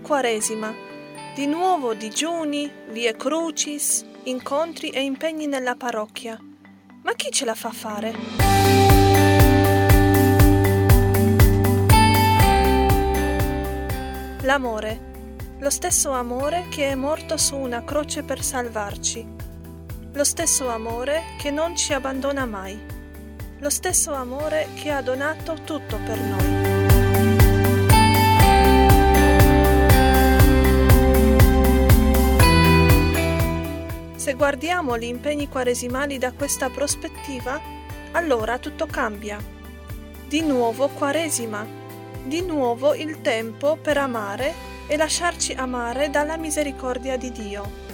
Quaresima, di nuovo digiuni, vie crucis, incontri e impegni nella parrocchia. Ma chi ce la fa fare? L'amore, lo stesso amore che è morto su una croce per salvarci, lo stesso amore che non ci abbandona mai, lo stesso amore che ha donato tutto per noi. Guardiamo gli impegni quaresimali da questa prospettiva, allora tutto cambia. Di nuovo Quaresima, di nuovo il tempo per amare e lasciarci amare dalla misericordia di Dio.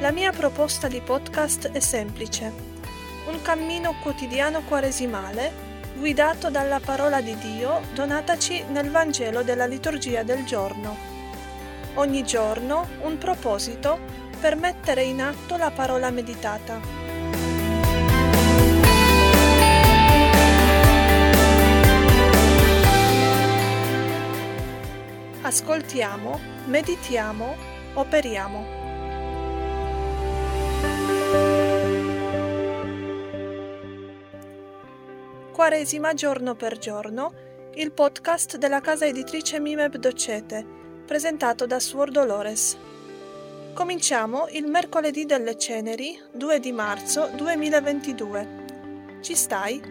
La mia proposta di podcast è semplice. Un cammino quotidiano quaresimale guidato dalla parola di Dio donataci nel Vangelo della liturgia del giorno. Ogni giorno un proposito per mettere in atto la parola meditata. Ascoltiamo, meditiamo, operiamo. Quaresima giorno per giorno, il podcast della casa editrice Mimeb Docete, presentato da Suor Dolores. Cominciamo il mercoledì delle ceneri, 2 di marzo 2022. Ci stai?